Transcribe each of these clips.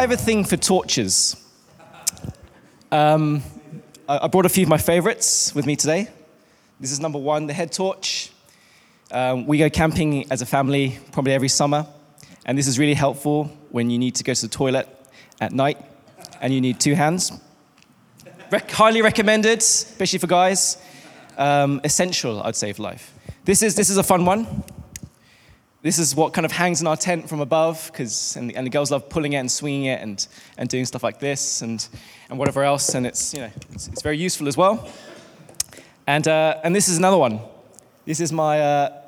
I have a thing for torches. Um, I brought a few of my favorites with me today. This is number one, the head torch. Um, we go camping as a family probably every summer, and this is really helpful when you need to go to the toilet at night and you need two hands. Re- highly recommended, especially for guys. Um, essential, I'd say, for life. This is, this is a fun one. This is what kind of hangs in our tent from above, because and, and, the girls love pulling it and swinging it and, and doing stuff like this and, and whatever else, and it's, you know, it's, it's very useful as well. And, uh, and this is another one. This is my uh,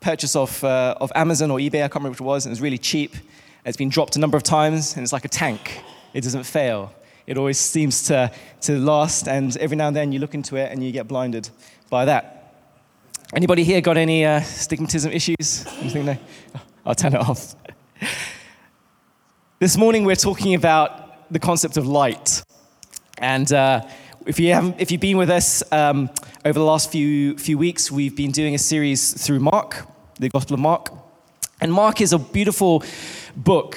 purchase of, uh, of Amazon or eBay, I can't remember which it was, and it's really cheap. It's been dropped a number of times, and it's like a tank. It doesn't fail. It always seems to, to last, and every now and then you look into it and you get blinded by that. Anybody here got any uh, stigmatism issues? Anything no? I'll turn it off. this morning we're talking about the concept of light. And uh, if, you haven't, if you've been with us um, over the last few, few weeks, we've been doing a series through Mark, the Gospel of Mark. And Mark is a beautiful book.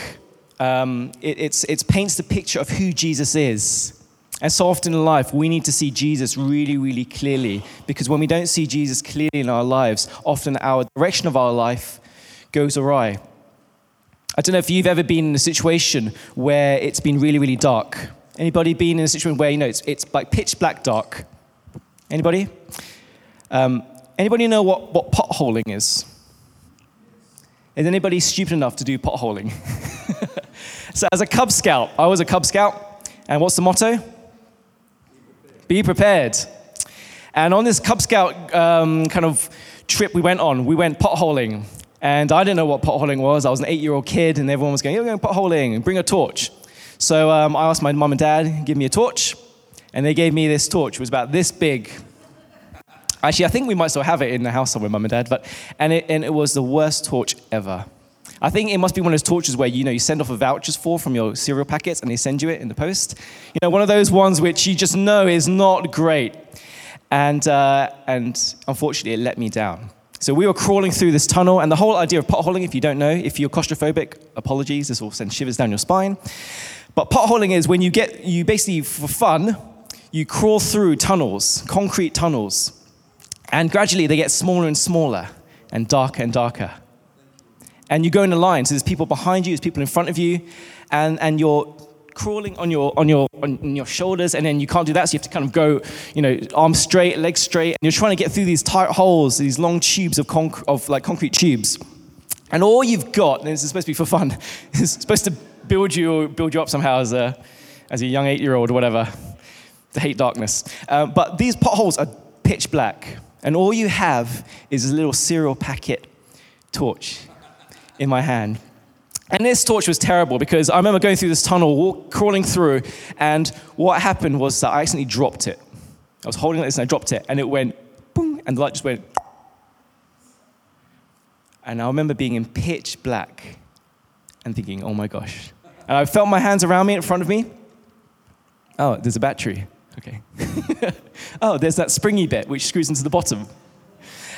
Um, it it's, it paints the picture of who Jesus is. And so often in life, we need to see Jesus really, really clearly because when we don't see Jesus clearly in our lives, often our direction of our life goes awry. I don't know if you've ever been in a situation where it's been really, really dark. Anybody been in a situation where you know it's, it's like pitch black dark? Anybody? Um, anybody know what, what potholing is? Is anybody stupid enough to do potholing? so, as a Cub Scout, I was a Cub Scout, and what's the motto? Be prepared. And on this Cub Scout um, kind of trip we went on, we went potholing. And I didn't know what potholing was. I was an eight year old kid, and everyone was going, You're going potholing, bring a torch. So um, I asked my mum and dad, Give me a torch. And they gave me this torch. It was about this big. Actually, I think we might still have it in the house somewhere, mum and dad. But, and, it, and it was the worst torch ever. I think it must be one of those torches where you know you send off a vouchers for from your cereal packets and they send you it in the post. You know, one of those ones which you just know is not great. And, uh, and unfortunately, it let me down. So we were crawling through this tunnel, and the whole idea of potholing, if you don't know, if you're claustrophobic, apologies, this will send shivers down your spine. But potholing is when you get, you basically, for fun, you crawl through tunnels, concrete tunnels, and gradually they get smaller and smaller and darker and darker and you go in a line. So there's people behind you, there's people in front of you, and, and you're crawling on your, on, your, on your shoulders, and then you can't do that, so you have to kind of go, you know, arms straight, legs straight, and you're trying to get through these tight holes, these long tubes of, conc- of like concrete tubes. And all you've got, and this is supposed to be for fun, is supposed to build you, build you up somehow as a, as a young eight-year-old or whatever, to hate darkness. Uh, but these potholes are pitch black, and all you have is a little cereal packet torch in my hand. And this torch was terrible because I remember going through this tunnel, walk, crawling through, and what happened was that I accidentally dropped it. I was holding it this and I dropped it, and it went boom, and the light just went. And I remember being in pitch black and thinking, oh my gosh. And I felt my hands around me in front of me. Oh, there's a battery. Okay. oh, there's that springy bit which screws into the bottom.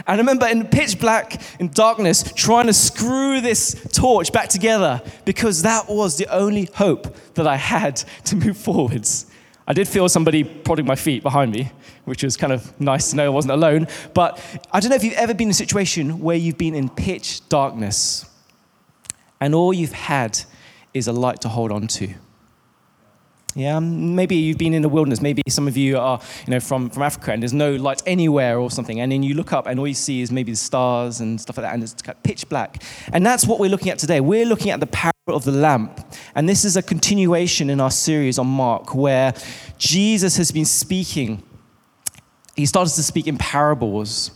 I remember in pitch black, in darkness, trying to screw this torch back together because that was the only hope that I had to move forwards. I did feel somebody prodding my feet behind me, which was kind of nice to know I wasn't alone. But I don't know if you've ever been in a situation where you've been in pitch darkness and all you've had is a light to hold on to. Yeah, um, maybe you've been in the wilderness. Maybe some of you are, you know, from, from Africa, and there's no light anywhere or something. And then you look up, and all you see is maybe the stars and stuff like that, and it's pitch black. And that's what we're looking at today. We're looking at the parable of the lamp, and this is a continuation in our series on Mark, where Jesus has been speaking. He started to speak in parables.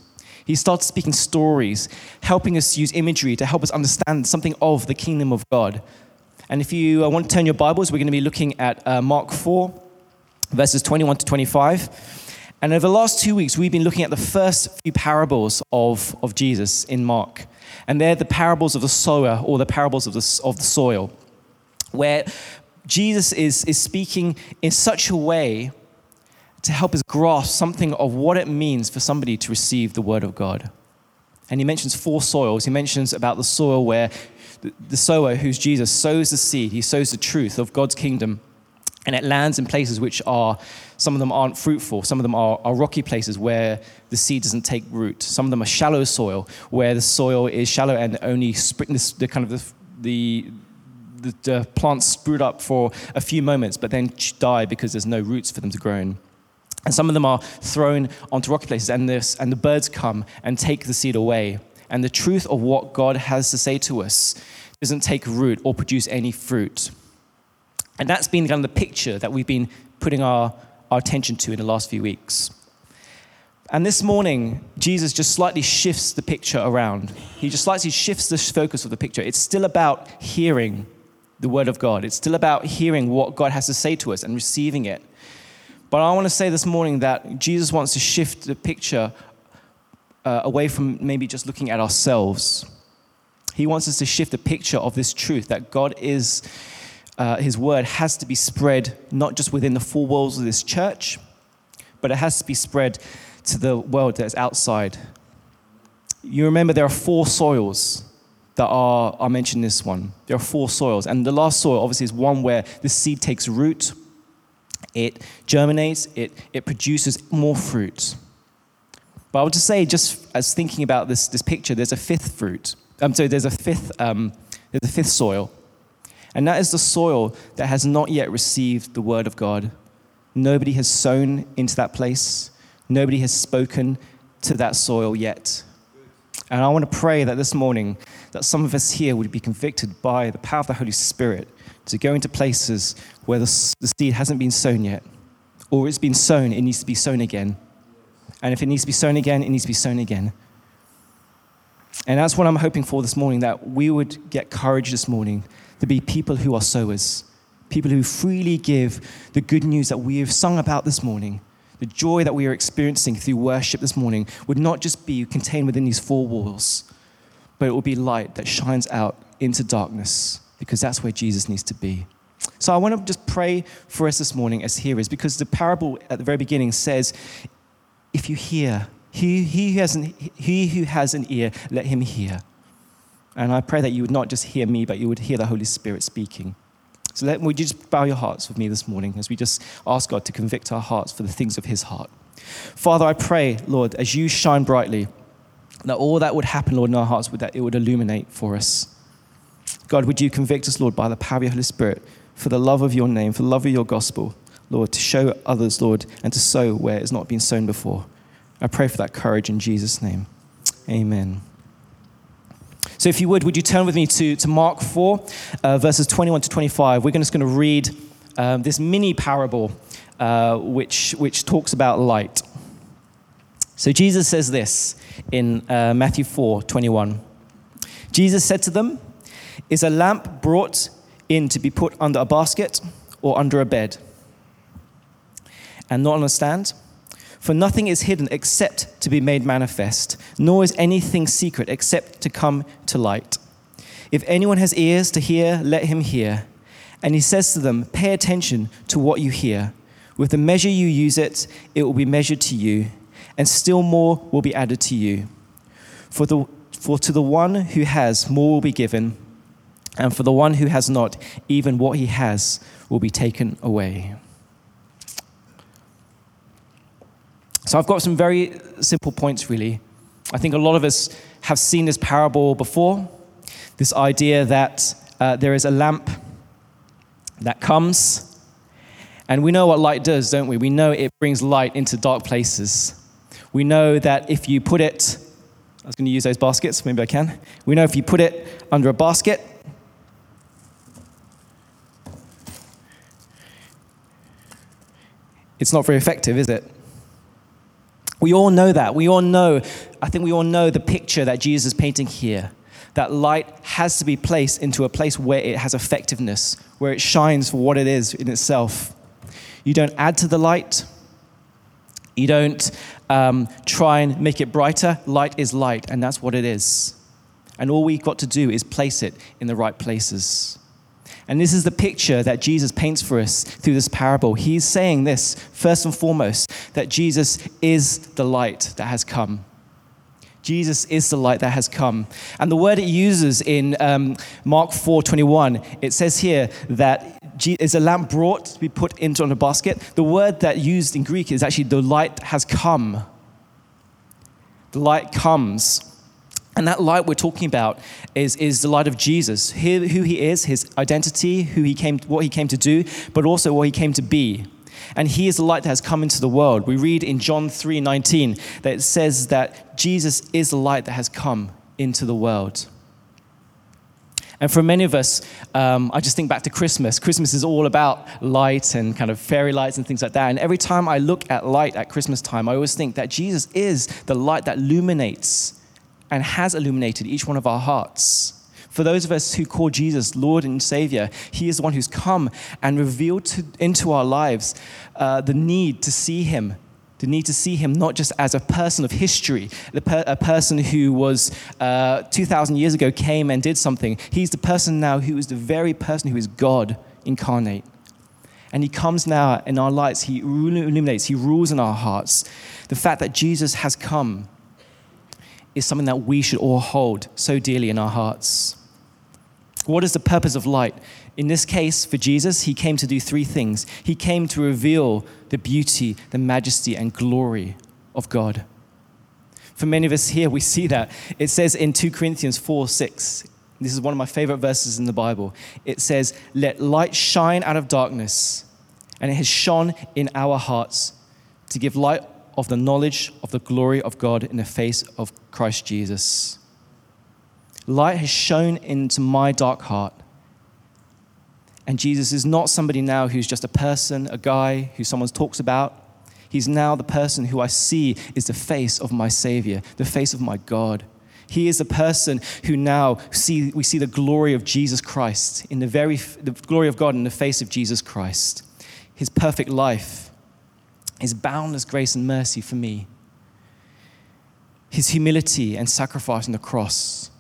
He started speaking stories, helping us use imagery to help us understand something of the kingdom of God. And if you uh, want to turn your Bibles, we're going to be looking at uh, Mark 4, verses 21 to 25. And over the last two weeks, we've been looking at the first few parables of, of Jesus in Mark. And they're the parables of the sower or the parables of the, of the soil, where Jesus is, is speaking in such a way to help us grasp something of what it means for somebody to receive the word of God. And he mentions four soils. He mentions about the soil where the, the sower, who's Jesus, sows the seed, he sows the truth of God's kingdom, and it lands in places which are, some of them aren't fruitful, some of them are, are rocky places where the seed doesn't take root. Some of them are shallow soil, where the soil is shallow and only spring, the kind of the, the the, the plants sprout up for a few moments, but then die because there's no roots for them to grow in. And some of them are thrown onto rocky places, and, this, and the birds come and take the seed away. And the truth of what God has to say to us doesn't take root or produce any fruit. And that's been kind of the picture that we've been putting our, our attention to in the last few weeks. And this morning, Jesus just slightly shifts the picture around. He just slightly shifts the focus of the picture. It's still about hearing the Word of God, it's still about hearing what God has to say to us and receiving it. But I want to say this morning that Jesus wants to shift the picture uh, away from maybe just looking at ourselves. He wants us to shift the picture of this truth that God is, uh, His word has to be spread not just within the four walls of this church, but it has to be spread to the world that's outside. You remember there are four soils that are, are mentioned this one. There are four soils. And the last soil, obviously, is one where the seed takes root it germinates, it, it produces more fruit. But I would just say, just as thinking about this, this picture, there's a fifth fruit. So there's a fifth, um, there's a fifth soil. And that is the soil that has not yet received the word of God. Nobody has sown into that place. Nobody has spoken to that soil yet. And I want to pray that this morning that some of us here would be convicted by the power of the Holy Spirit to go into places where the, the seed hasn't been sown yet, or it's been sown, it needs to be sown again. And if it needs to be sown again, it needs to be sown again. And that's what I'm hoping for this morning that we would get courage this morning to be people who are sowers, people who freely give the good news that we have sung about this morning. The joy that we are experiencing through worship this morning would not just be contained within these four walls, but it will be light that shines out into darkness because that's where Jesus needs to be. So I want to just pray for us this morning as hearers because the parable at the very beginning says, if you hear, he, he, who has an, he who has an ear, let him hear. And I pray that you would not just hear me, but you would hear the Holy Spirit speaking. So let, would you just bow your hearts with me this morning as we just ask God to convict our hearts for the things of his heart. Father, I pray, Lord, as you shine brightly, that all that would happen, Lord, in our hearts, would that it would illuminate for us. God, would you convict us, Lord, by the power of your Holy Spirit for the love of your name, for the love of your gospel, Lord, to show others, Lord, and to sow where it's not been sown before. I pray for that courage in Jesus' name. Amen. So, if you would, would you turn with me to, to Mark 4, uh, verses 21 to 25? We're just going to read um, this mini parable uh, which, which talks about light. So, Jesus says this in uh, Matthew 4 21. Jesus said to them, Is a lamp brought in to be put under a basket or under a bed? And not understand? For nothing is hidden except to be made manifest, nor is anything secret except to come to light. If anyone has ears to hear, let him hear. And he says to them, Pay attention to what you hear. With the measure you use it, it will be measured to you, and still more will be added to you. For, the, for to the one who has, more will be given, and for the one who has not, even what he has will be taken away. So I've got some very simple points, really. I think a lot of us have seen this parable before this idea that uh, there is a lamp that comes, and we know what light does, don't we? We know it brings light into dark places. We know that if you put it, I was going to use those baskets, maybe I can. We know if you put it under a basket, it's not very effective, is it? We all know that. We all know, I think we all know the picture that Jesus is painting here. That light has to be placed into a place where it has effectiveness, where it shines for what it is in itself. You don't add to the light, you don't um, try and make it brighter. Light is light, and that's what it is. And all we've got to do is place it in the right places. And this is the picture that Jesus paints for us through this parable. He's saying this, first and foremost, that Jesus is the light that has come. Jesus is the light that has come. And the word it uses in um, Mark 4:21, it says here that is a lamp brought to be put into on a basket. The word that used in Greek is actually the light has come. The light comes. And that light we're talking about is, is the light of Jesus, who he is, his identity, who he came, what he came to do, but also what he came to be. And he is the light that has come into the world. We read in John 3 19 that it says that Jesus is the light that has come into the world. And for many of us, um, I just think back to Christmas. Christmas is all about light and kind of fairy lights and things like that. And every time I look at light at Christmas time, I always think that Jesus is the light that illuminates and has illuminated each one of our hearts. For those of us who call Jesus Lord and Savior, He is the one who's come and revealed to, into our lives uh, the need to see Him, the need to see Him not just as a person of history, per, a person who was uh, 2,000 years ago came and did something. He's the person now who is the very person who is God incarnate. And He comes now in our lives, He illuminates, He rules in our hearts. The fact that Jesus has come is something that we should all hold so dearly in our hearts. What is the purpose of light? In this case, for Jesus, he came to do three things. He came to reveal the beauty, the majesty, and glory of God. For many of us here, we see that. It says in 2 Corinthians 4 6, this is one of my favorite verses in the Bible. It says, Let light shine out of darkness, and it has shone in our hearts to give light of the knowledge of the glory of God in the face of Christ Jesus. Light has shone into my dark heart. And Jesus is not somebody now who's just a person, a guy who someone talks about. He's now the person who I see is the face of my Savior, the face of my God. He is the person who now see, we see the glory of Jesus Christ in the very the glory of God in the face of Jesus Christ. His perfect life, his boundless grace and mercy for me, his humility and sacrifice on the cross,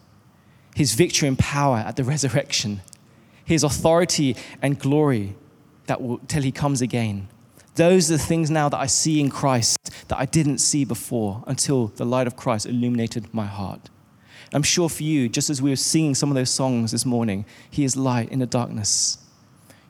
his victory and power at the resurrection, his authority and glory that will till he comes again. Those are the things now that I see in Christ that I didn't see before until the light of Christ illuminated my heart. I'm sure for you, just as we were singing some of those songs this morning, He is light in the darkness.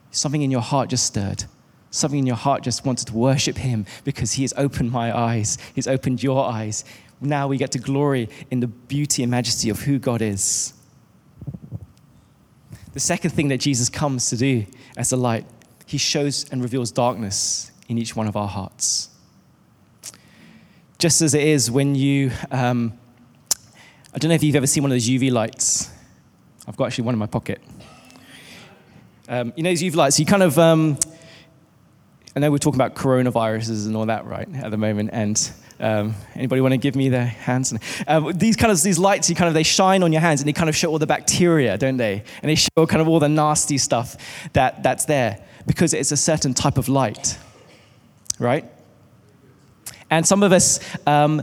Something in your heart just stirred. Something in your heart just wanted to worship Him because He has opened my eyes. He's opened your eyes now we get to glory in the beauty and majesty of who God is. The second thing that Jesus comes to do as the light, he shows and reveals darkness in each one of our hearts. Just as it is when you, um, I don't know if you've ever seen one of those UV lights. I've got actually one in my pocket. Um, you know these UV lights, you kind of, um, I know we're talking about coronaviruses and all that, right, at the moment, and um, anybody want to give me their hands? Um, these kind of these lights, you kind of they shine on your hands and they kind of show all the bacteria, don't they? And they show kind of all the nasty stuff that, that's there because it's a certain type of light, right? And some of us, um,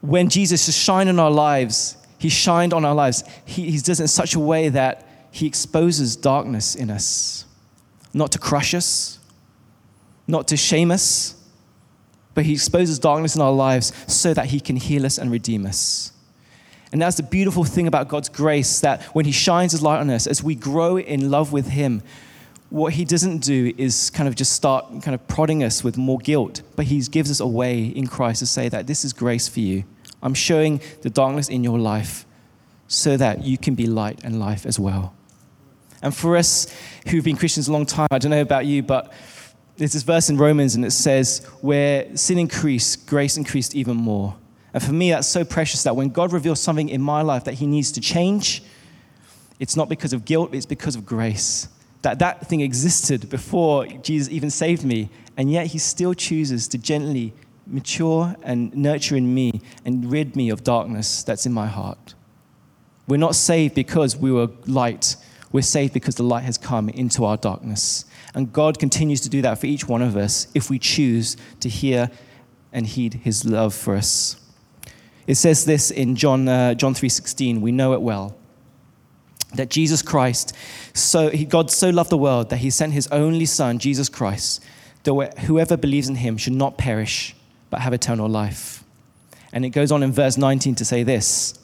when Jesus is shining on our lives, he shined on our lives. He, he does it in such a way that he exposes darkness in us, not to crush us, not to shame us but He exposes darkness in our lives so that He can heal us and redeem us. And that's the beautiful thing about God's grace that when He shines His light on us, as we grow in love with Him, what He doesn't do is kind of just start kind of prodding us with more guilt, but He gives us a way in Christ to say that this is grace for you. I'm showing the darkness in your life so that you can be light and life as well. And for us who've been Christians a long time, I don't know about you, but there's this verse in Romans and it says, where sin increased, grace increased even more. And for me, that's so precious that when God reveals something in my life that He needs to change, it's not because of guilt, it's because of grace. That that thing existed before Jesus even saved me, and yet He still chooses to gently mature and nurture in me and rid me of darkness that's in my heart. We're not saved because we were light, we're saved because the light has come into our darkness. And God continues to do that for each one of us if we choose to hear and heed his love for us. It says this in John, uh, John 3.16, we know it well, that Jesus Christ, so he, God so loved the world that he sent his only son, Jesus Christ, that whoever believes in him should not perish, but have eternal life. And it goes on in verse 19 to say this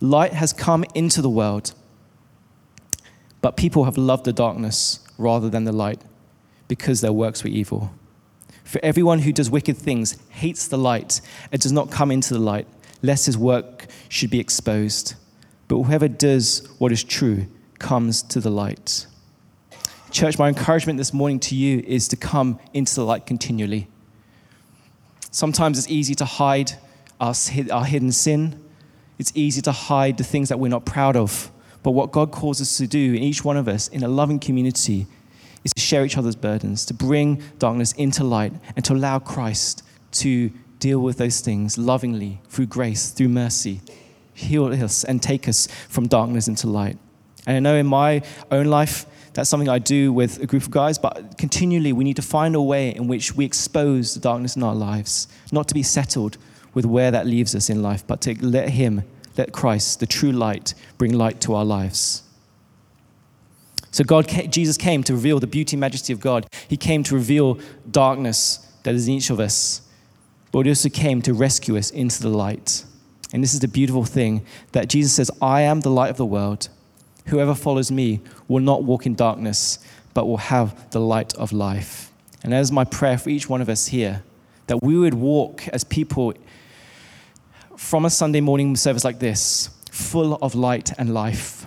Light has come into the world, but people have loved the darkness rather than the light because their works were evil. For everyone who does wicked things hates the light and does not come into the light, lest his work should be exposed. But whoever does what is true comes to the light. Church, my encouragement this morning to you is to come into the light continually. Sometimes it's easy to hide our, hidden sin, it's easy to hide the things that we're not proud of. But what God calls us to do in each one of us in a loving community is to share each other's burdens, to bring darkness into light, and to allow Christ to deal with those things lovingly through grace, through mercy, heal us and take us from darkness into light. And I know in my own life, that's something I do with a group of guys, but continually we need to find a way in which we expose the darkness in our lives, not to be settled with where that leaves us in life, but to let Him, let Christ, the true light, bring light to our lives. So God, Jesus came to reveal the beauty and majesty of God. He came to reveal darkness that is in each of us, but He also came to rescue us into the light. And this is the beautiful thing that Jesus says, I am the light of the world. Whoever follows me will not walk in darkness, but will have the light of life. And that is my prayer for each one of us here that we would walk as people from a Sunday morning service like this, full of light and life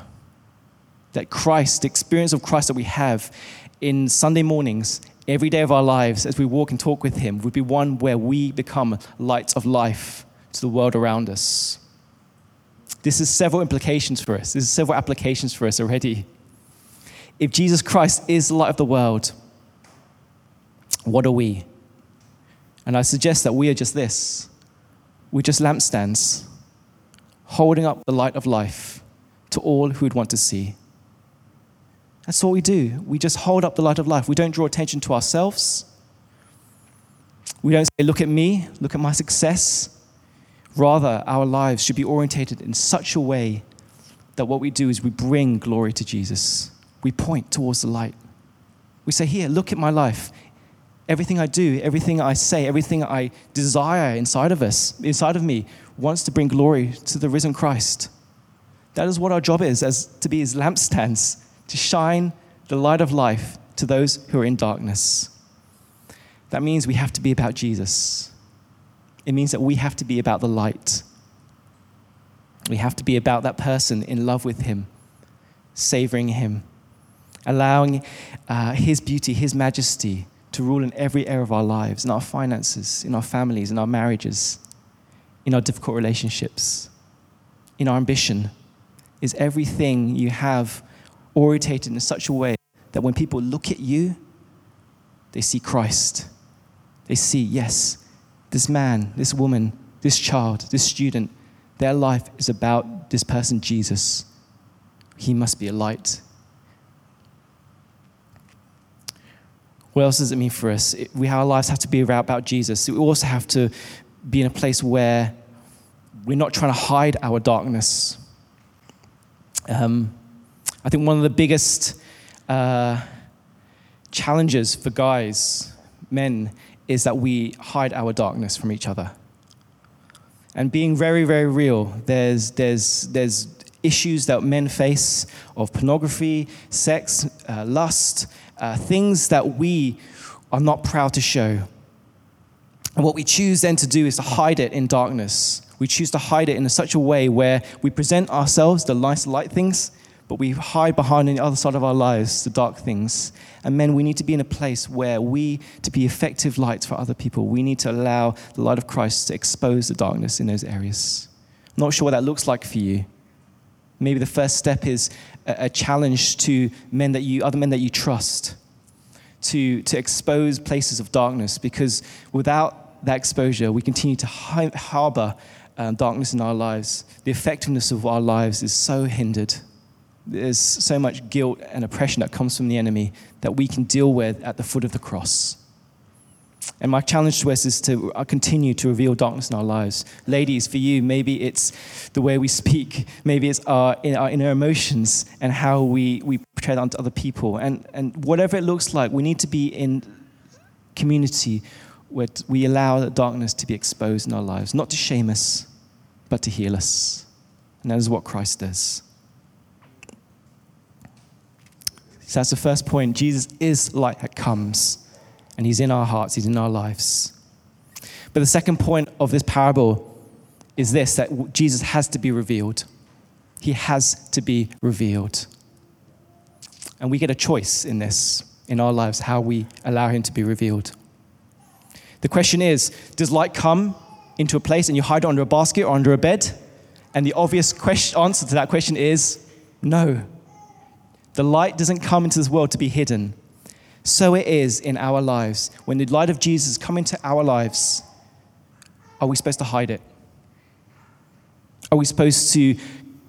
that Christ, the experience of Christ that we have in Sunday mornings, every day of our lives, as we walk and talk with Him, would be one where we become lights of life to the world around us. This has several implications for us. This has several applications for us already. If Jesus Christ is the light of the world, what are we? And I suggest that we are just this we're just lampstands holding up the light of life to all who would want to see. That's what we do. We just hold up the light of life. We don't draw attention to ourselves. We don't say, Look at me, look at my success. Rather, our lives should be orientated in such a way that what we do is we bring glory to Jesus. We point towards the light. We say, Here, look at my life. Everything I do, everything I say, everything I desire inside of us, inside of me, wants to bring glory to the risen Christ. That is what our job is, as to be his lampstands to shine the light of life to those who are in darkness. That means we have to be about Jesus. It means that we have to be about the light. We have to be about that person in love with him, savoring him, allowing uh, his beauty, his majesty to rule in every area of our lives, in our finances, in our families, in our marriages, in our difficult relationships, in our ambition. Is everything you have orientated in such a way that when people look at you, they see Christ. They see, yes, this man, this woman, this child, this student, their life is about this person, Jesus. He must be a light. What else does it mean for us? It, we, our lives have to be about Jesus. We also have to be in a place where we're not trying to hide our darkness. Um, I think one of the biggest uh, challenges for guys, men, is that we hide our darkness from each other. And being very, very real, there's, there's, there's issues that men face of pornography, sex, uh, lust, uh, things that we are not proud to show. And what we choose then to do is to hide it in darkness. We choose to hide it in such a way where we present ourselves, the nice light things, but we hide behind on the other side of our lives the dark things. And men, we need to be in a place where we, to be effective lights for other people, we need to allow the light of Christ to expose the darkness in those areas. I'm not sure what that looks like for you. Maybe the first step is a, a challenge to men that you, other men that you trust, to, to expose places of darkness, because without that exposure, we continue to harbor um, darkness in our lives. The effectiveness of our lives is so hindered there's so much guilt and oppression that comes from the enemy that we can deal with at the foot of the cross. And my challenge to us is to uh, continue to reveal darkness in our lives. Ladies, for you, maybe it's the way we speak, maybe it's our, our inner emotions and how we, we portray that onto other people. And, and whatever it looks like, we need to be in community where we allow the darkness to be exposed in our lives, not to shame us, but to heal us. And that is what Christ does. So that's the first point. Jesus is light that comes, and he's in our hearts, he's in our lives. But the second point of this parable is this that Jesus has to be revealed. He has to be revealed. And we get a choice in this, in our lives, how we allow him to be revealed. The question is Does light come into a place and you hide it under a basket or under a bed? And the obvious question, answer to that question is no. The light doesn't come into this world to be hidden. So it is in our lives. When the light of Jesus comes into our lives, are we supposed to hide it? Are we supposed to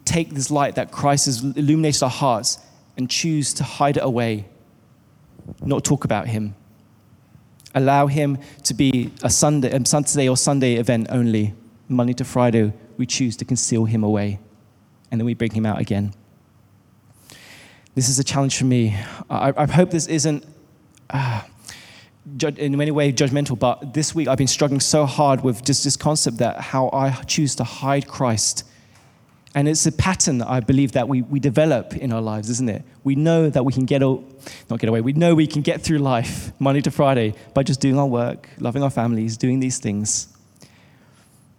take this light that Christ has illuminated our hearts and choose to hide it away, not talk about Him? Allow Him to be a Sunday, a Saturday or Sunday event only. Monday to Friday, we choose to conceal Him away, and then we bring Him out again. This is a challenge for me. I, I hope this isn't. Uh, in many ways judgmental, but this week I've been struggling so hard with just this concept that how I choose to hide Christ. And it's a pattern that I believe that we, we develop in our lives, isn't it? We know that we can get, not get away, we know we can get through life Monday to Friday by just doing our work, loving our families, doing these things.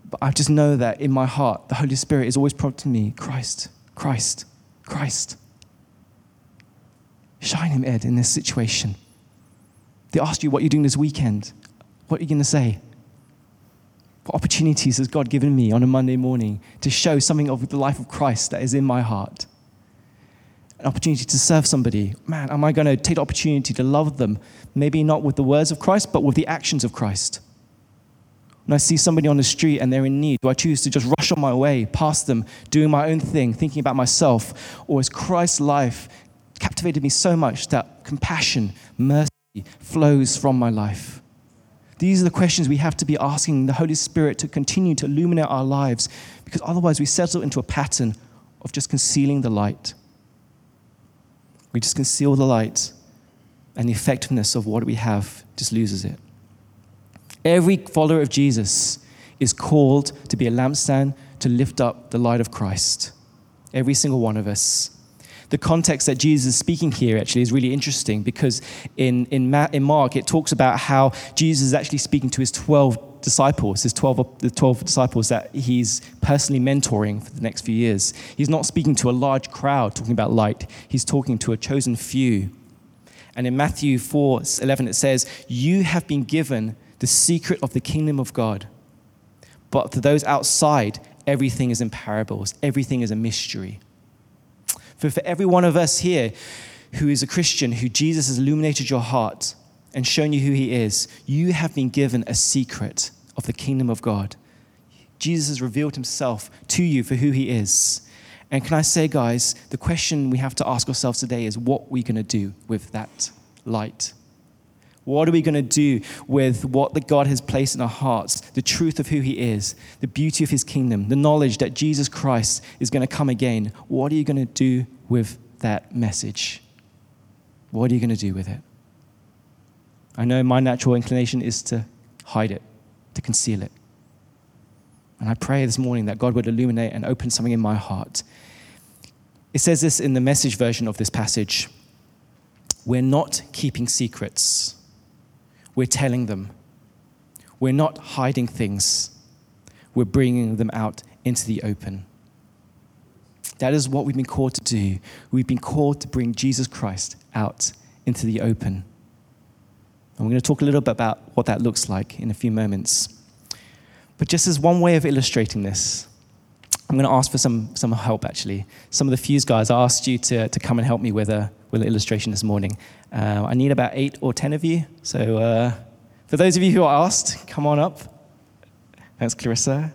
But I just know that in my heart, the Holy Spirit is always prompting me Christ, Christ, Christ. Shine Him, Ed, in this situation. They ask you what you're doing this weekend. What are you going to say? What opportunities has God given me on a Monday morning to show something of the life of Christ that is in my heart? An opportunity to serve somebody. Man, am I going to take the opportunity to love them? Maybe not with the words of Christ, but with the actions of Christ. When I see somebody on the street and they're in need, do I choose to just rush on my way, past them, doing my own thing, thinking about myself? Or is Christ's life captivated me so much that compassion, mercy, flows from my life? These are the questions we have to be asking the Holy Spirit to continue to illuminate our lives because otherwise we settle into a pattern of just concealing the light. We just conceal the light and the effectiveness of what we have just loses it. Every follower of Jesus is called to be a lampstand to lift up the light of Christ. Every single one of us the context that Jesus is speaking here actually is really interesting because in, in, Ma- in Mark, it talks about how Jesus is actually speaking to his 12 disciples, his 12, the 12 disciples that he's personally mentoring for the next few years. He's not speaking to a large crowd talking about light, he's talking to a chosen few. And in Matthew 4 11, it says, You have been given the secret of the kingdom of God. But for those outside, everything is in parables, everything is a mystery. For, for every one of us here who is a Christian, who Jesus has illuminated your heart and shown you who he is, you have been given a secret of the kingdom of God. Jesus has revealed himself to you for who he is. And can I say, guys, the question we have to ask ourselves today is what we're going to do with that light. What are we going to do with what the God has placed in our hearts, the truth of who He is, the beauty of His kingdom, the knowledge that Jesus Christ is going to come again? What are you going to do with that message? What are you going to do with it? I know my natural inclination is to hide it, to conceal it. And I pray this morning that God would illuminate and open something in my heart. It says this in the message version of this passage We're not keeping secrets we're telling them. We're not hiding things, we're bringing them out into the open. That is what we've been called to do. We've been called to bring Jesus Christ out into the open. And we're going to talk a little bit about what that looks like in a few moments. But just as one way of illustrating this, I'm going to ask for some, some help actually. Some of the Fuse guys, I asked you to, to come and help me with, a, with an illustration this morning. Uh, I need about eight or ten of you. So uh, for those of you who are asked, come on up. Thanks, Clarissa,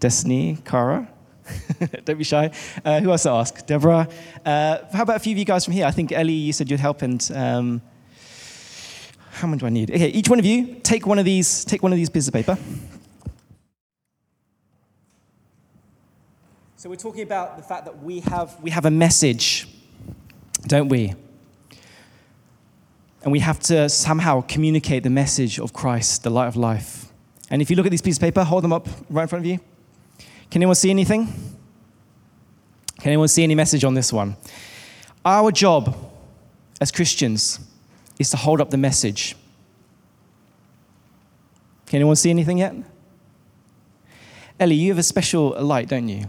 Destiny, Cara. Don't be shy. Uh, who else to ask? Deborah. Uh, how about a few of you guys from here? I think Ellie, you said you'd help, and um, how many do I need? Okay, each one of you take one of these. Take one of these pieces of paper. So we're talking about the fact that we have, we have a message, don't we? And we have to somehow communicate the message of Christ, the light of life. And if you look at these pieces of paper, hold them up right in front of you. Can anyone see anything? Can anyone see any message on this one? Our job as Christians is to hold up the message. Can anyone see anything yet? Ellie, you have a special light, don't you?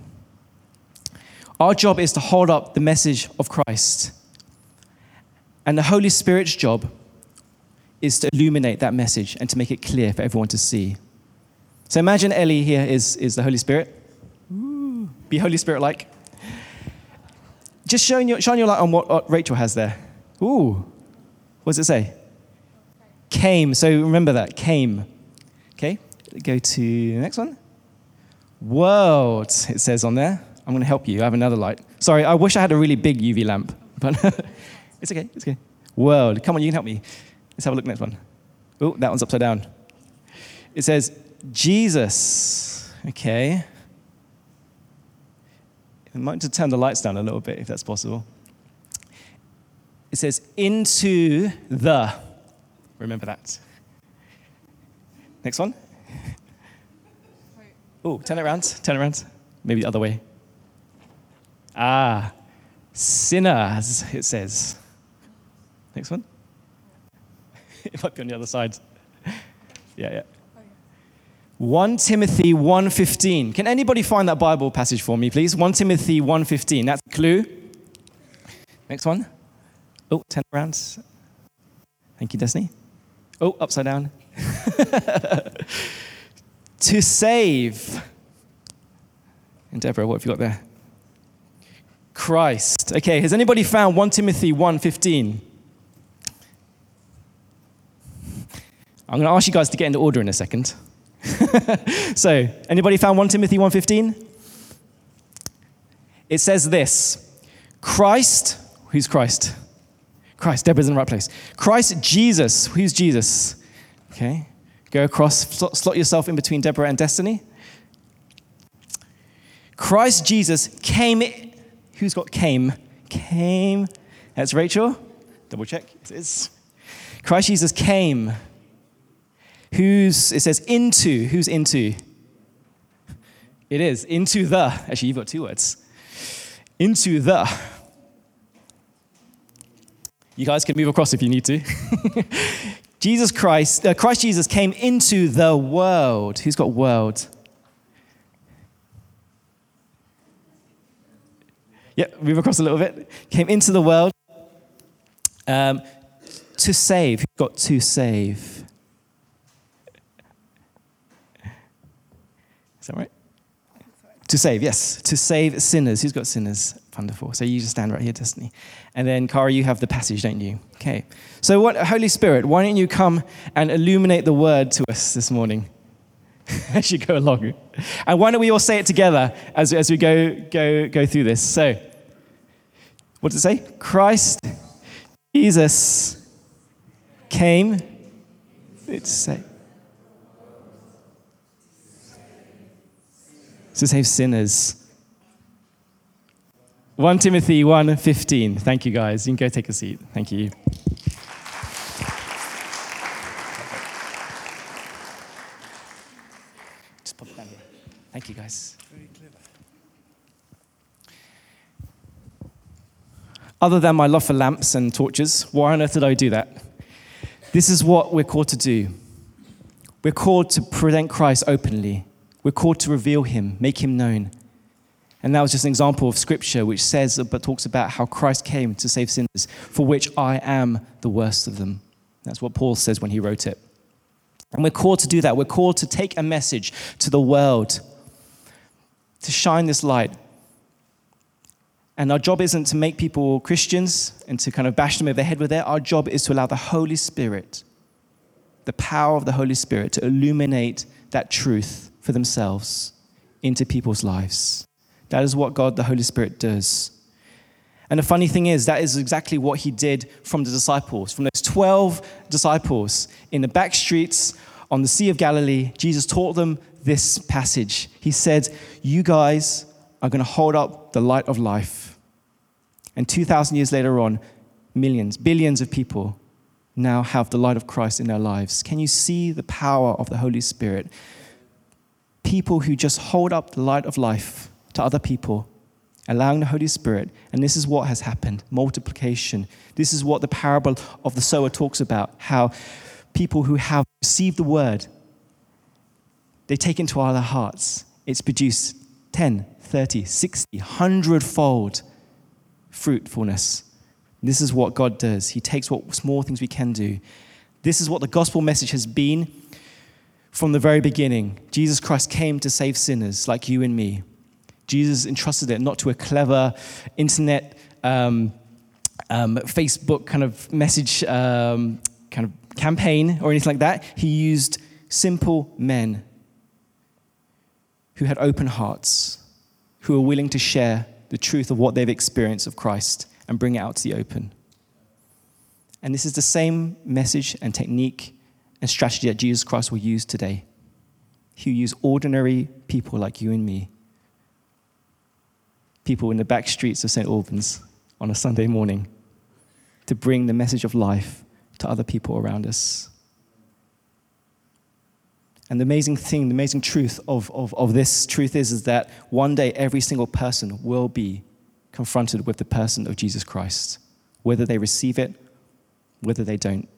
Our job is to hold up the message of Christ. And the Holy Spirit's job is to illuminate that message and to make it clear for everyone to see. So imagine Ellie here is, is the Holy Spirit. Ooh, be Holy Spirit like. Just showing your, shine your light on what, what Rachel has there. Ooh, what does it say? Came. So remember that. Came. Okay, go to the next one. World, it says on there. I'm going to help you. I have another light. Sorry, I wish I had a really big UV lamp, but it's okay. It's okay. World. Come on, you can help me. Let's have a look next one. Oh, that one's upside down. It says Jesus. Okay. I might to turn the lights down a little bit if that's possible. It says into the. Remember that. Next one. Oh, turn it around. Turn it around. Maybe the other way. Ah, sinners, it says. Next one. it might be on the other side. yeah, yeah. 1 Timothy 1:15. Can anybody find that Bible passage for me, please? 1 Timothy 1:15. That's a clue. Next one. Oh, turn around. Thank you, Destiny. Oh, upside down. to save. And Deborah, what have you got there? Christ. Okay, has anybody found 1 Timothy 1:15? I'm going to ask you guys to get into order in a second. so, anybody found 1 Timothy 1:15? It says this. Christ, who's Christ? Christ, Deborah's in the right place. Christ Jesus, who's Jesus? Okay. Go across, slot yourself in between Deborah and Destiny. Christ Jesus came, who's got came? Came. That's Rachel. Double check. It is. Christ Jesus came Who's, it says into, who's into? It is, into the. Actually, you've got two words. Into the. You guys can move across if you need to. Jesus Christ, uh, Christ Jesus came into the world. Who's got world? Yep, move across a little bit. Came into the world um, to save. Who's got to save? That right? To save, yes. To save sinners. Who's got sinners? Wonderful. So you just stand right here, Destiny. And then, Cara, you have the passage, don't you? Okay. So, what, Holy Spirit, why don't you come and illuminate the word to us this morning as you go along? And why don't we all say it together as, as we go, go, go through this? So, what does it say? Christ, Jesus came. It's say. To save sinners. 1 Timothy 1:15. Thank you guys. You can go take a seat. Thank you. Just pop it down here. Thank you guys. Other than my love for lamps and torches, why on earth did I do that? This is what we're called to do. We're called to present Christ openly we're called to reveal him, make him known. And that was just an example of scripture which says, but talks about how Christ came to save sinners, for which I am the worst of them. That's what Paul says when he wrote it. And we're called to do that. We're called to take a message to the world, to shine this light. And our job isn't to make people Christians and to kind of bash them over the head with it. Our job is to allow the Holy Spirit, the power of the Holy Spirit, to illuminate that truth for themselves into people's lives. That is what God, the Holy Spirit, does. And the funny thing is, that is exactly what he did from the disciples, from those 12 disciples in the back streets on the Sea of Galilee. Jesus taught them this passage. He said, You guys are going to hold up the light of life. And 2,000 years later on, millions, billions of people now have the light of Christ in their lives? Can you see the power of the Holy Spirit? People who just hold up the light of life to other people, allowing the Holy Spirit, and this is what has happened multiplication. This is what the parable of the sower talks about how people who have received the word, they take into our hearts. It's produced 10, 30, 60, 100 fold fruitfulness. This is what God does. He takes what small things we can do. This is what the gospel message has been from the very beginning. Jesus Christ came to save sinners like you and me. Jesus entrusted it not to a clever internet, um, um, Facebook kind of message um, kind of campaign or anything like that. He used simple men who had open hearts, who were willing to share the truth of what they've experienced of Christ and bring it out to the open. And this is the same message and technique and strategy that Jesus Christ will use today. He'll use ordinary people like you and me, people in the back streets of St. Albans on a Sunday morning, to bring the message of life to other people around us. And the amazing thing, the amazing truth of, of, of this truth is, is that one day every single person will be confronted with the person of Jesus Christ, whether they receive it, whether they don't.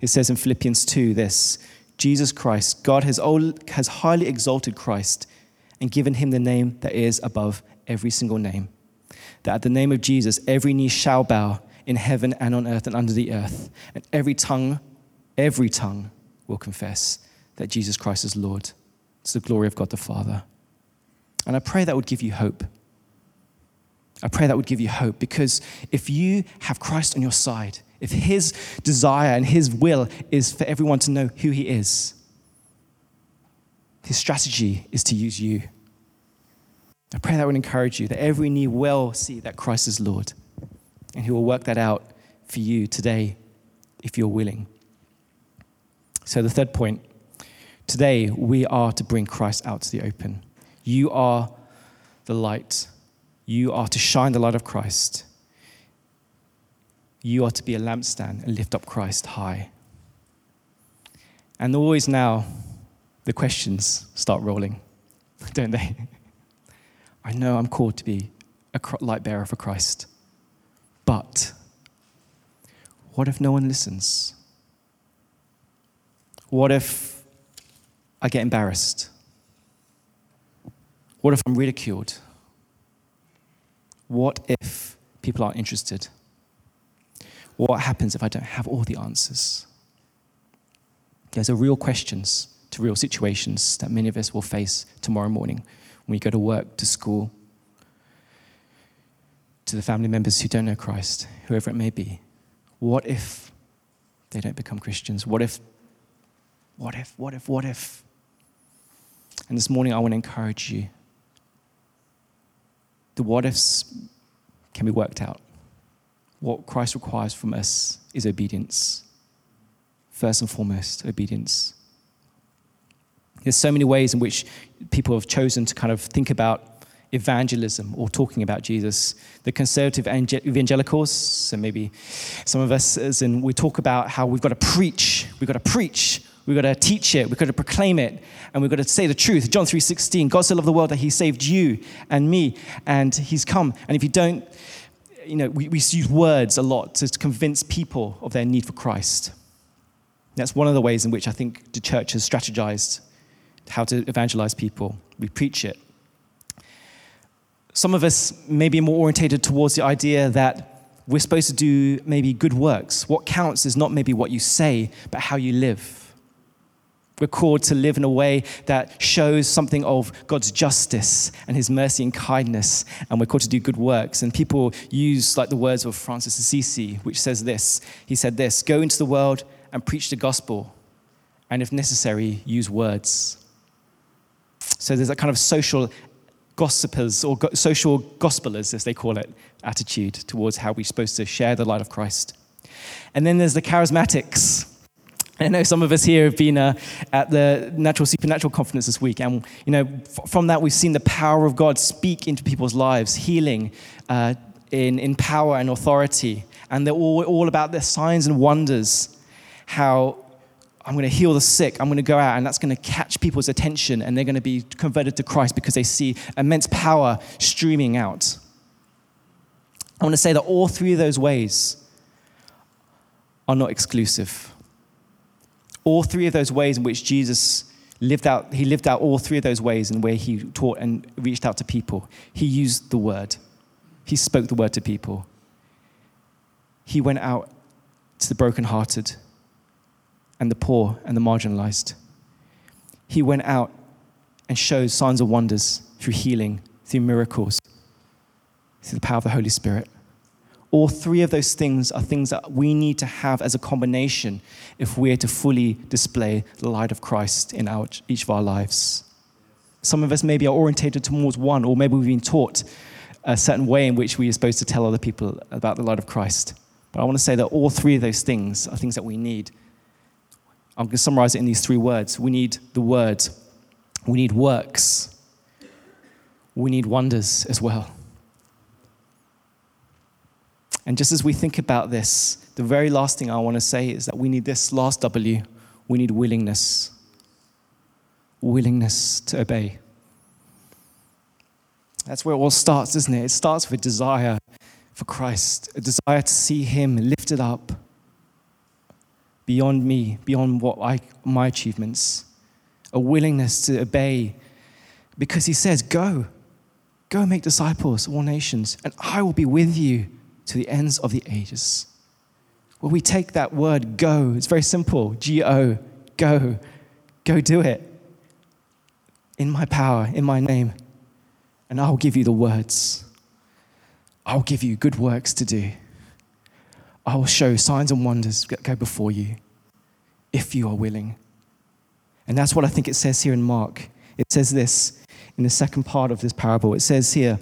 It says in Philippians 2 this Jesus Christ, God has, has highly exalted Christ and given him the name that is above every single name. That at the name of Jesus, every knee shall bow in heaven and on earth and under the earth, and every tongue, every tongue will confess that Jesus Christ is Lord. It's the glory of God the Father. And I pray that would give you hope. I pray that would give you hope because if you have Christ on your side, if his desire and his will is for everyone to know who he is, his strategy is to use you. I pray that would encourage you that every knee will see that Christ is Lord, and he will work that out for you today if you're willing. So, the third point today, we are to bring Christ out to the open. You are the light you are to shine the light of Christ. You are to be a lampstand and lift up Christ high. And always now, the questions start rolling, don't they? I know I'm called to be a light bearer for Christ. But what if no one listens? What if I get embarrassed? What if I'm ridiculed? What if people aren't interested? What happens if I don't have all the answers? These are real questions to real situations that many of us will face tomorrow morning when we go to work, to school, to the family members who don't know Christ, whoever it may be. What if they don't become Christians? What if, what if, what if, what if? And this morning I want to encourage you the what ifs can be worked out. What Christ requires from us is obedience. First and foremost, obedience. There's so many ways in which people have chosen to kind of think about evangelism or talking about Jesus. The conservative evangelicals, so maybe some of us, as in, we talk about how we've got to preach, we've got to preach, We've got to teach it. We've got to proclaim it. And we've got to say the truth. John 3.16, God so loved the world that he saved you and me. And he's come. And if you don't, you know, we, we use words a lot to convince people of their need for Christ. That's one of the ways in which I think the church has strategized how to evangelize people. We preach it. Some of us may be more orientated towards the idea that we're supposed to do maybe good works. What counts is not maybe what you say, but how you live. We're called to live in a way that shows something of God's justice and his mercy and kindness, and we're called to do good works. And people use like the words of Francis Assisi, which says this. He said this, go into the world and preach the gospel, and if necessary, use words. So there's that kind of social gossipers or go- social gospelers, as they call it, attitude towards how we're supposed to share the light of Christ. And then there's the charismatics I know some of us here have been uh, at the Natural Supernatural Conference this week, and you know, f- from that we've seen the power of God speak into people's lives, healing uh, in, in power and authority, and they're all, all about their signs and wonders. How I'm going to heal the sick, I'm going to go out, and that's going to catch people's attention, and they're going to be converted to Christ because they see immense power streaming out. I want to say that all three of those ways are not exclusive. All three of those ways in which Jesus lived out, he lived out all three of those ways in where he taught and reached out to people. He used the word, he spoke the word to people. He went out to the brokenhearted and the poor and the marginalized. He went out and showed signs of wonders through healing, through miracles, through the power of the Holy Spirit. All three of those things are things that we need to have as a combination if we're to fully display the light of Christ in our, each of our lives. Some of us maybe are orientated towards one, or maybe we've been taught a certain way in which we are supposed to tell other people about the light of Christ. But I want to say that all three of those things are things that we need. I'm going to summarize it in these three words. We need the word, we need works, we need wonders as well. And just as we think about this, the very last thing I want to say is that we need this last W. We need willingness. Willingness to obey. That's where it all starts, isn't it? It starts with desire for Christ, a desire to see Him lifted up beyond me, beyond what I, my achievements, a willingness to obey because He says, Go, go make disciples, of all nations, and I will be with you to the ends of the ages. Well, we take that word go, it's very simple G O, go, go do it. In my power, in my name. And I'll give you the words. I'll give you good works to do. I will show signs and wonders go before you if you are willing. And that's what I think it says here in Mark. It says this in the second part of this parable. It says here,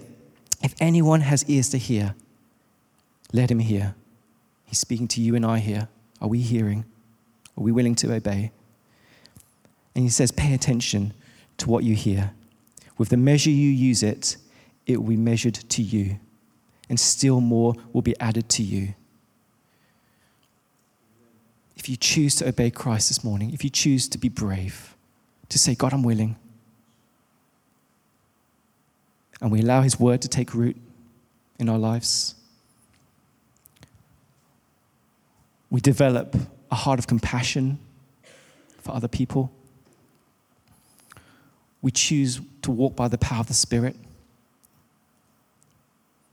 if anyone has ears to hear, let him hear. He's speaking to you and I here. Are we hearing? Are we willing to obey? And he says, pay attention to what you hear. With the measure you use it, it will be measured to you, and still more will be added to you. If you choose to obey Christ this morning, if you choose to be brave, to say, God, I'm willing, and we allow His word to take root in our lives, we develop a heart of compassion for other people. We choose to walk by the power of the Spirit.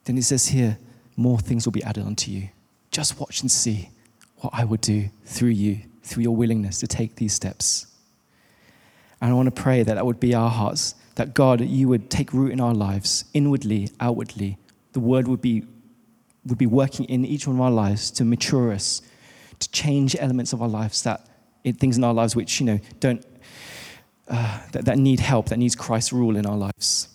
Then it says here, more things will be added unto you. Just watch and see what I will do through you, through your willingness to take these steps. And I want to pray that that would be our hearts, that God, you would take root in our lives, inwardly, outwardly. The word would be, would be working in each one of our lives to mature us, to change elements of our lives that things in our lives which you know don't uh, that, that need help that needs christ's rule in our lives.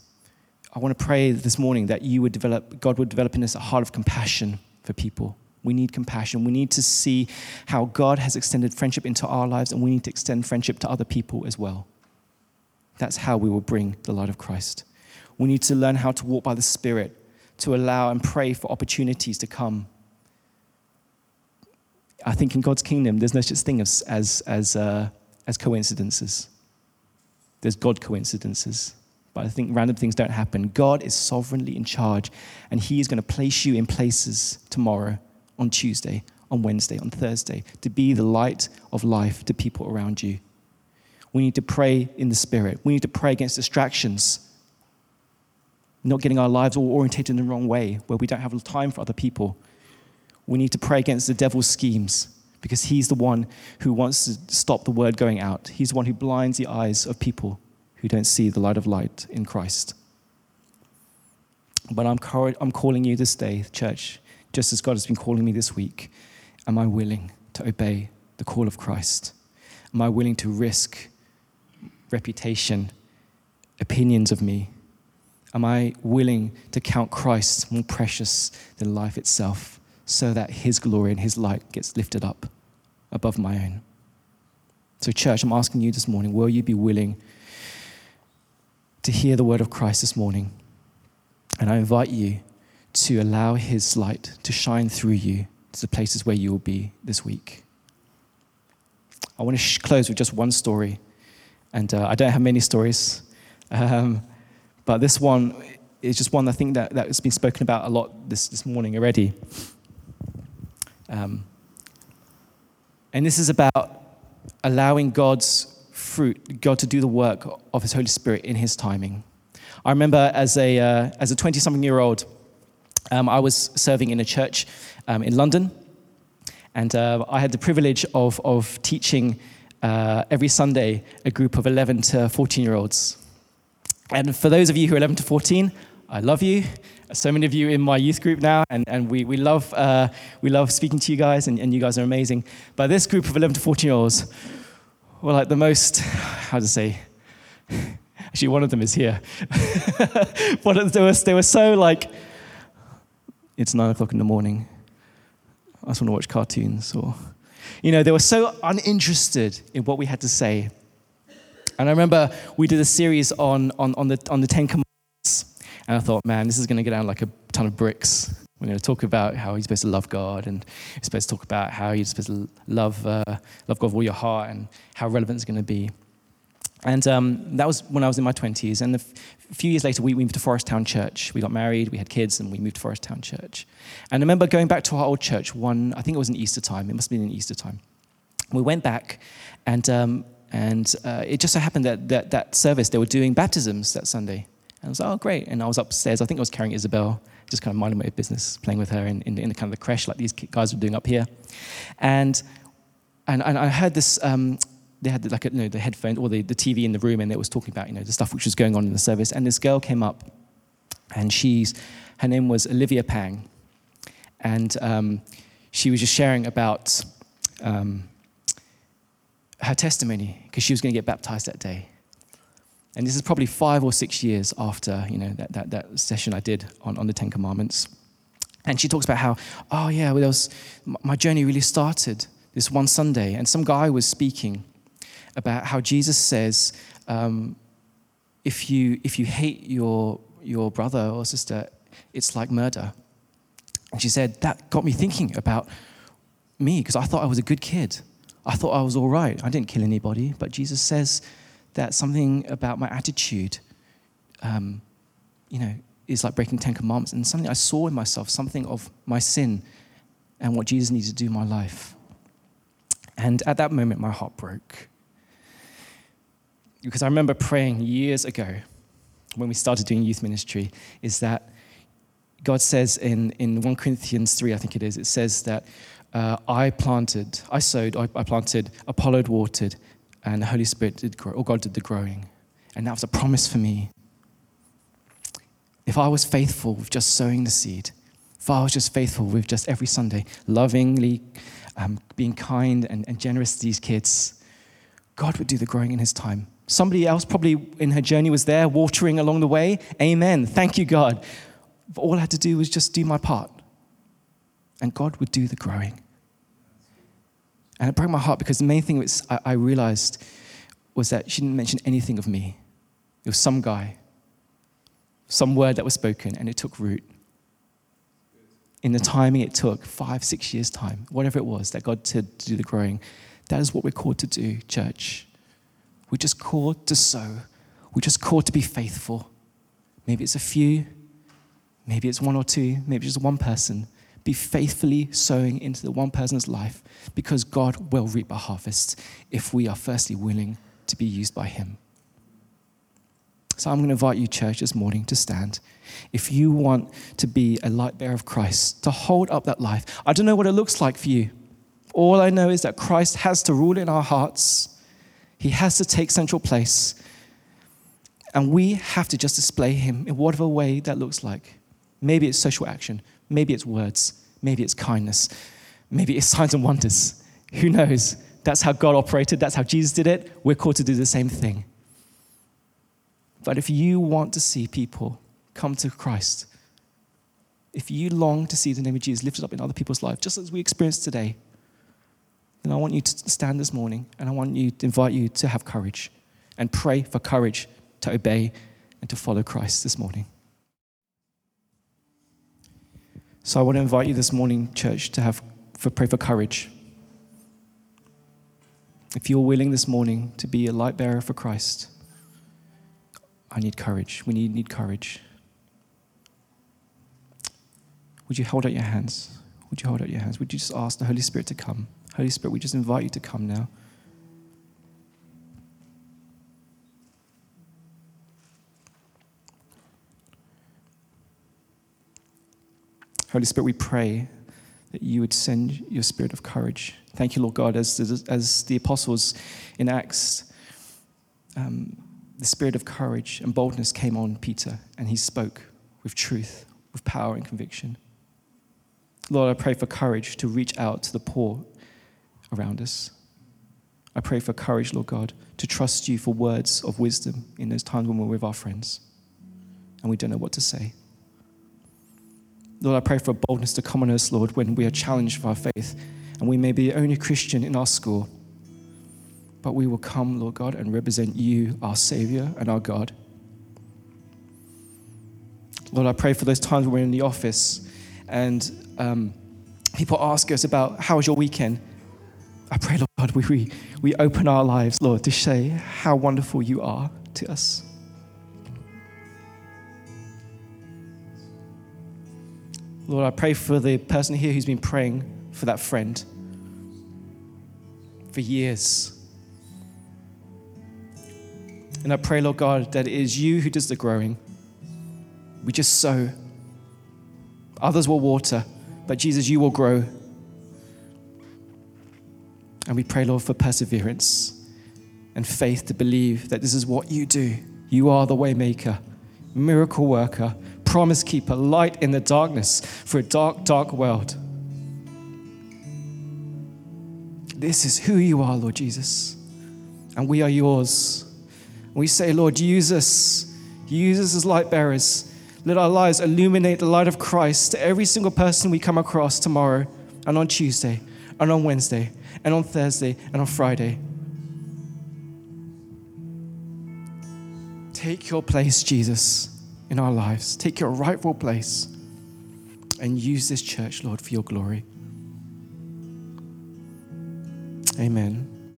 I want to pray this morning that you would develop god would develop in us a heart of compassion for people. We need compassion. We need to see how god has extended friendship into our lives and we need to extend friendship to other people as well. That's how we will bring the light of christ. We need to learn how to walk by the spirit to allow and pray for opportunities to come I think in God's kingdom, there's no such thing as, as, as, uh, as coincidences. There's God coincidences. But I think random things don't happen. God is sovereignly in charge, and He is going to place you in places tomorrow, on Tuesday, on Wednesday, on Thursday, to be the light of life to people around you. We need to pray in the Spirit. We need to pray against distractions, not getting our lives all orientated in the wrong way, where we don't have time for other people we need to pray against the devil's schemes because he's the one who wants to stop the word going out. He's the one who blinds the eyes of people who don't see the light of light in Christ. But I'm, I'm calling you this day, church, just as God has been calling me this week. Am I willing to obey the call of Christ? Am I willing to risk reputation, opinions of me? Am I willing to count Christ more precious than life itself? So that His glory and His light gets lifted up above my own. So, church, I'm asking you this morning will you be willing to hear the word of Christ this morning? And I invite you to allow His light to shine through you to the places where you will be this week. I want to sh- close with just one story. And uh, I don't have many stories, um, but this one is just one I think that, that has been spoken about a lot this, this morning already. Um, and this is about allowing God's fruit, God to do the work of His Holy Spirit in His timing. I remember as a, uh, as a 20 something year old, um, I was serving in a church um, in London, and uh, I had the privilege of, of teaching uh, every Sunday a group of 11 to 14 year olds. And for those of you who are 11 to 14, I love you. So many of you in my youth group now, and, and we, we, love, uh, we love speaking to you guys, and, and you guys are amazing. But this group of 11 to 14 year olds were like the most, how to say, actually, one of them is here. but they were, they were so like, it's nine o'clock in the morning. I just want to watch cartoons. Or, you know, they were so uninterested in what we had to say. And I remember we did a series on, on, on, the, on the Ten Commandments. And I thought, man, this is going to get down like a ton of bricks. We're going to talk about how you're supposed to love God, and you're supposed to talk about how you're supposed to love, uh, love God with all your heart, and how relevant it's going to be. And um, that was when I was in my 20s. And a few years later, we, we moved to Forest Town Church. We got married, we had kids, and we moved to Forest Town Church. And I remember going back to our old church one, I think it was an Easter time. It must have been an Easter time. We went back, and, um, and uh, it just so happened that, that that service, they were doing baptisms that Sunday. And I was like, oh, great. And I was upstairs. I think I was carrying Isabel, just kind of minding my business, playing with her in, in, in the kind of the creche like these guys were doing up here. And, and, and I heard this um, they had like a, you know, the headphone or the, the TV in the room and it was talking about you know the stuff which was going on in the service and this girl came up and she's her name was Olivia Pang and um, she was just sharing about um, her testimony because she was going to get baptized that day and this is probably five or six years after you know that, that, that session I did on, on the Ten Commandments and she talks about how oh yeah well, was, my journey really started this one Sunday and some guy was speaking about how Jesus says, um, if, you, if you hate your, your brother or sister, it's like murder. And she said, that got me thinking about me because I thought I was a good kid. I thought I was all right. I didn't kill anybody. But Jesus says that something about my attitude, um, you know, is like breaking Ten Commandments. And something I saw in myself, something of my sin and what Jesus needs to do in my life. And at that moment, my heart broke. Because I remember praying years ago when we started doing youth ministry, is that God says in, in 1 Corinthians 3, I think it is, it says that uh, I planted, I sowed, I, I planted, Apollos watered, and the Holy Spirit did grow, or God did the growing. And that was a promise for me. If I was faithful with just sowing the seed, if I was just faithful with just every Sunday, lovingly um, being kind and, and generous to these kids, God would do the growing in His time. Somebody else probably in her journey was there watering along the way. Amen. Thank you, God. But all I had to do was just do my part. And God would do the growing. And it broke my heart because the main thing was I, I realized was that she didn't mention anything of me. It was some guy, some word that was spoken, and it took root. In the timing it took, five, six years' time, whatever it was that God said to do the growing, that is what we're called to do, church. We're just called to sow. We're just called to be faithful. Maybe it's a few, maybe it's one or two, maybe just one person. Be faithfully sowing into the one person's life because God will reap a harvest if we are firstly willing to be used by Him. So I'm going to invite you, church, this morning to stand. If you want to be a light bearer of Christ, to hold up that life. I don't know what it looks like for you. All I know is that Christ has to rule in our hearts. He has to take central place. And we have to just display him in whatever way that looks like. Maybe it's social action, maybe it's words, maybe it's kindness, maybe it's signs and wonders. Who knows? That's how God operated, that's how Jesus did it. We're called to do the same thing. But if you want to see people come to Christ, if you long to see the name of Jesus lifted up in other people's lives, just as we experienced today, then I want you to stand this morning and I want you to invite you to have courage and pray for courage to obey and to follow Christ this morning. So I want to invite you this morning, church, to have for pray for courage. If you're willing this morning to be a light bearer for Christ, I need courage. We need, need courage. Would you hold out your hands? Would you hold out your hands? Would you just ask the Holy Spirit to come? Holy Spirit, we just invite you to come now. Holy Spirit, we pray that you would send your spirit of courage. Thank you, Lord God, as, as the apostles in Acts, um, the spirit of courage and boldness came on Peter, and he spoke with truth, with power and conviction. Lord, I pray for courage to reach out to the poor around us. I pray for courage, Lord God, to trust you for words of wisdom in those times when we're with our friends and we don't know what to say. Lord, I pray for boldness to come on us, Lord, when we are challenged for our faith and we may be the only Christian in our school. But we will come, Lord God, and represent you, our Savior and our God. Lord, I pray for those times when we're in the office and um, people ask us about how was your weekend. I pray, Lord God, we, we, we open our lives, Lord, to say how wonderful you are to us. Lord, I pray for the person here who's been praying for that friend for years. And I pray, Lord God, that it is you who does the growing. We just sow. Others will water, but Jesus, you will grow. And we pray, Lord, for perseverance and faith to believe that this is what you do. You are the waymaker, miracle worker, promise keeper, light in the darkness for a dark, dark world. This is who you are, Lord Jesus. And we are yours. We say, Lord, use us. Use us as light bearers. Let our lives illuminate the light of Christ to every single person we come across tomorrow and on Tuesday and on Wednesday and on Thursday and on Friday. Take your place, Jesus in our lives. Take your rightful place and use this church, Lord, for your glory. Amen.